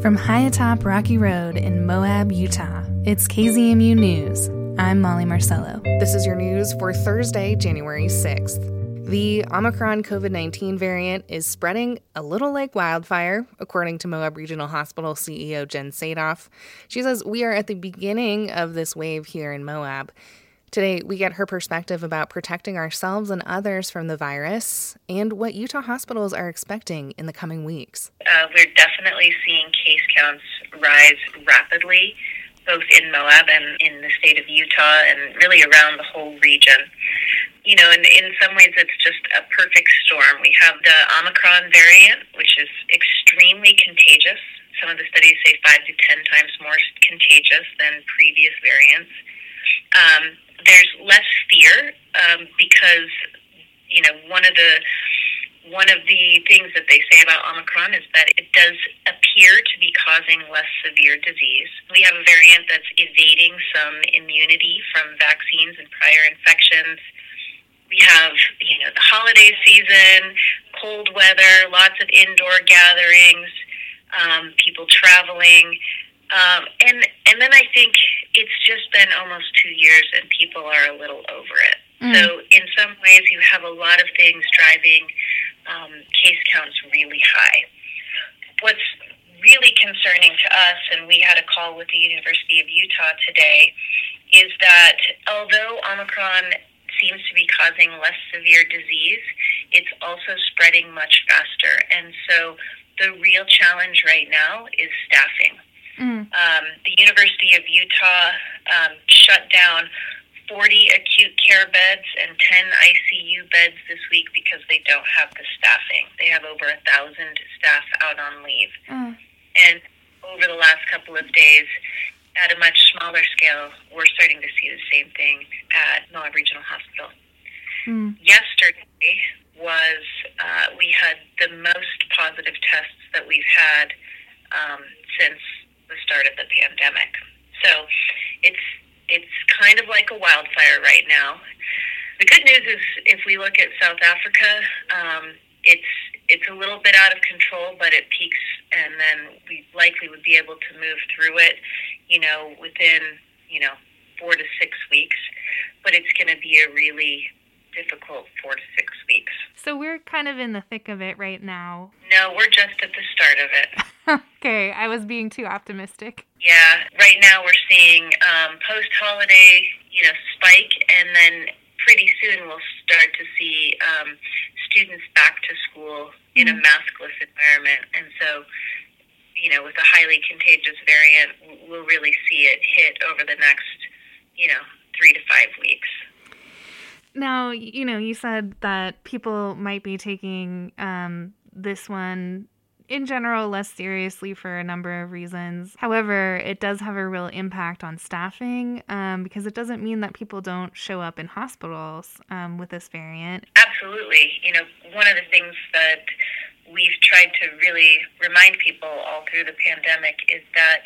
From high atop Rocky Road in Moab, Utah, it's KZMU News. I'm Molly Marcello. This is your news for Thursday, January 6th. The Omicron COVID 19 variant is spreading a little like wildfire, according to Moab Regional Hospital CEO Jen Sadoff. She says, We are at the beginning of this wave here in Moab. Today, we get her perspective about protecting ourselves and others from the virus and what Utah hospitals are expecting in the coming weeks. Uh, we're definitely seeing case counts rise rapidly, both in Moab and in the state of Utah and really around the whole region. You know, in, in some ways, it's just a perfect storm. We have the Omicron variant, which is extremely contagious. Some of the studies say five to ten times more contagious than previous variants. Um, there's less fear um, because you know one of the one of the things that they say about Omicron is that it does appear to be causing less severe disease. We have a variant that's evading some immunity from vaccines and prior infections. We have, you know, the holiday season, cold weather, lots of indoor gatherings, um, people traveling. Um, and and then I think it's just been almost two years, and people are a little over it. Mm. So in some ways, you have a lot of things driving um, case counts really high. What's really concerning to us, and we had a call with the University of Utah today, is that although Omicron seems to be causing less severe disease, it's also spreading much faster. And so the real challenge right now is staffing. Mm. Um, the University of Utah um, shut down 40 acute care beds and 10 ICU beds this week because they don't have the staffing. They have over a thousand staff out on leave. Mm. And over the last couple of days, at a much smaller scale, we're starting to see the same thing at Moab Regional Hospital. Mm. Yesterday was uh, we had the most positive tests that we've had um, since start of the pandemic. So it's it's kind of like a wildfire right now. The good news is, if we look at South Africa, um, it's it's a little bit out of control, but it peaks, and then we likely would be able to move through it, you know, within you know four to six weeks. But it's going to be a really difficult four to six weeks. So we're kind of in the thick of it right now. No, we're just at the start of it. okay, I was being too optimistic. Yeah, right now we're seeing um, post holiday, you know, spike, and then pretty soon we'll start to see um, students back to school in mm-hmm. a maskless environment, and so. You know, with a highly contagious variant, we'll really see it hit over the next, you know, three to five weeks. Now, you know, you said that people might be taking um, this one in general less seriously for a number of reasons. However, it does have a real impact on staffing um, because it doesn't mean that people don't show up in hospitals um, with this variant. Absolutely. You know, one of the things that we've tried to really remind people all through the pandemic is that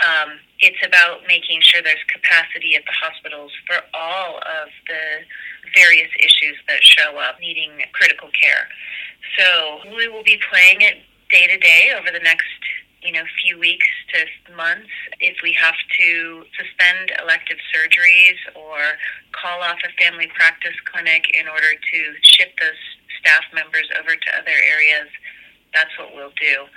um, it's about making sure there's capacity at the hospitals for all of the various issues that show up needing critical care. So we will be playing it day to day over the next you know few weeks to months if we have to suspend elective surgeries or call off a family practice clinic in order to shift those staff members over to other areas that's what we'll do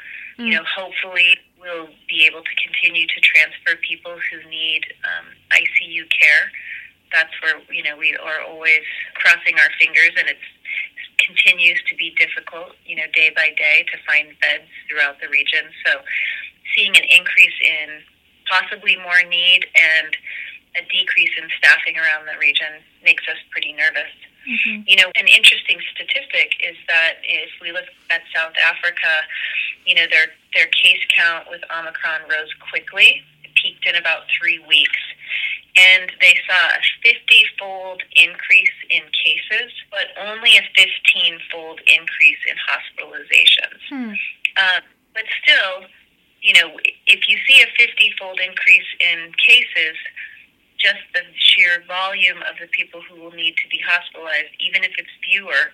mm. you know hopefully we'll be able to continue to transfer people who need um, ICU care that's where you know we are always crossing our fingers, and it continues to be difficult, you know, day by day to find beds throughout the region. So, seeing an increase in possibly more need and a decrease in staffing around the region makes us pretty nervous. Mm-hmm. You know, an interesting statistic is that if we look at South Africa, you know, their their case count with Omicron rose quickly. It peaked in about three weeks and they saw a 50 fold increase in cases, but only a 15 fold increase in hospitalizations. Hmm. Uh, but still, you know, if you see a 50 fold increase in cases, just the sheer volume of the people who will need to be hospitalized, even if it's fewer,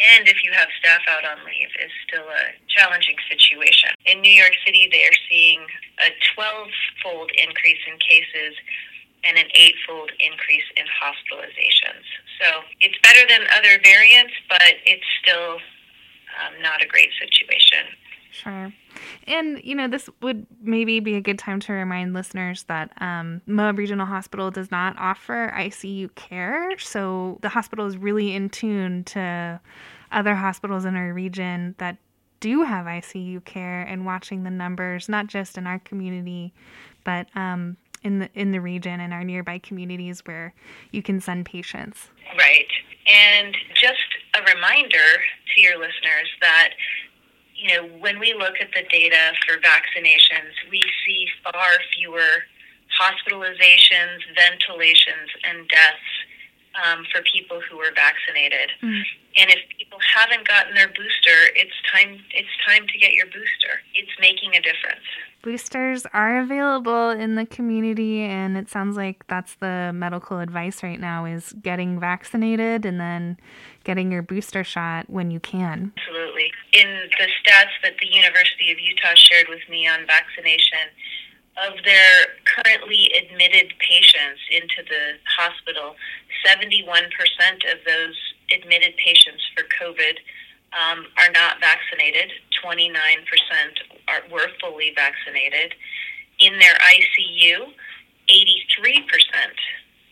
and if you have staff out on leave, is still a challenging situation. In New York City, they are seeing a 12 fold increase in cases and an eightfold increase in hospitalizations. So it's better than other variants, but it's still um, not a great situation. Sure. And, you know, this would maybe be a good time to remind listeners that um, Moab Regional Hospital does not offer ICU care. So the hospital is really in tune to other hospitals in our region that do have ICU care and watching the numbers, not just in our community, but um, in the in the region and our nearby communities where you can send patients. Right. And just a reminder to your listeners that you know, when we look at the data for vaccinations, we see far fewer hospitalizations, ventilations, and deaths um, for people who are vaccinated. Mm. And if people haven't gotten their booster, it's time it's time to get your booster. It's making a difference. Boosters are available in the community and it sounds like that's the medical advice right now is getting vaccinated and then getting your booster shot when you can. Absolutely. In the stats that the University of Utah shared with me on vaccination, of their currently admitted patients into the hospital, 71% of those admitted patients for COVID um, are not vaccinated. 29% are, were fully vaccinated. In their ICU, 83%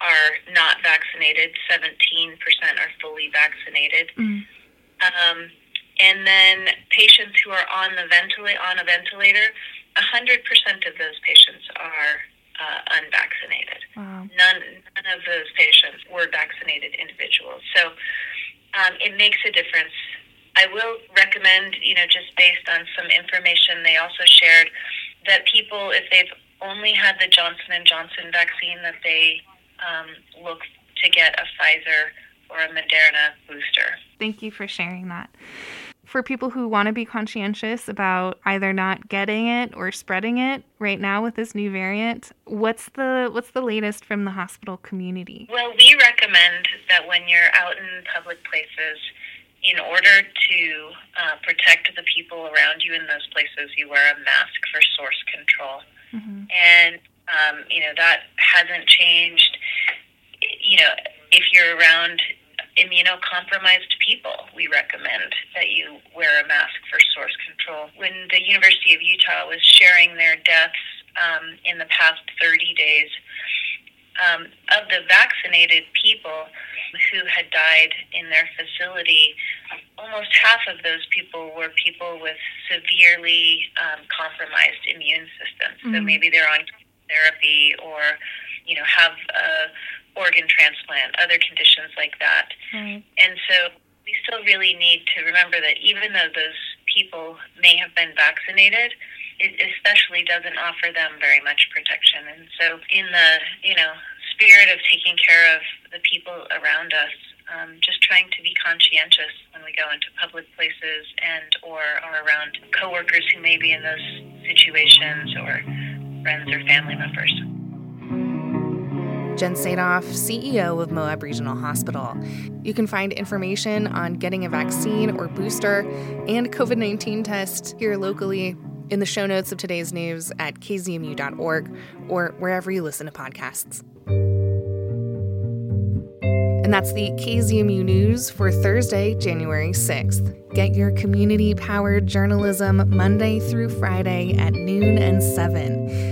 are not vaccinated, 17% are fully vaccinated. Mm. Um, and then patients who are on the ventilator on a ventilator, 100% of those patients are uh, unvaccinated. Wow. None, none of those patients were vaccinated individuals. So um, it makes a difference. I will recommend, you know, just based on some information they also shared, that people, if they've only had the Johnson and Johnson vaccine, that they um, look to get a Pfizer or a Moderna booster. Thank you for sharing that for people who want to be conscientious about either not getting it or spreading it right now with this new variant, what's the what's the latest from the hospital community? Well, we recommend that when you're out in public places, in order to uh, protect the people around you in those places, you wear a mask for source control. Mm-hmm. And um, you know that hasn't changed. You know, if you're around immunocompromised people, we recommend that you wear a mask for source control. When the University of Utah was sharing their deaths um, in the past 30 days, um, of the vaccinated people who had died in their facility, almost half of those people were people with severely um, compromised immune systems. Mm-hmm. So maybe they're on therapy or, you know, have a organ transplant, other conditions like that. Mm. And so we still really need to remember that even though those people may have been vaccinated, it especially doesn't offer them very much protection. And so, in the you know spirit of taking care of the people around us, um, just trying to be conscientious when we go into public places and or are around coworkers who may be in those situations or friends or family members. Jen Sadoff, CEO of Moab Regional Hospital. You can find information on getting a vaccine or booster and COVID 19 test here locally in the show notes of today's news at kzmu.org or wherever you listen to podcasts. And that's the KZMU News for Thursday, January 6th. Get your community powered journalism Monday through Friday at noon and 7.